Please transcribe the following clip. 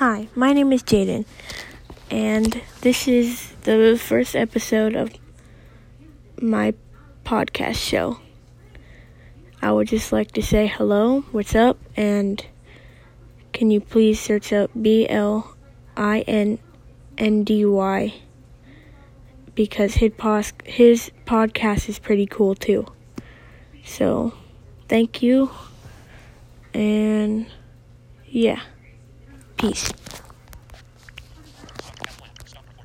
Hi, my name is Jaden, and this is the first episode of my podcast show. I would just like to say hello, what's up, and can you please search up B L I N N D Y because his, pos- his podcast is pretty cool too. So, thank you, and yeah. Peace.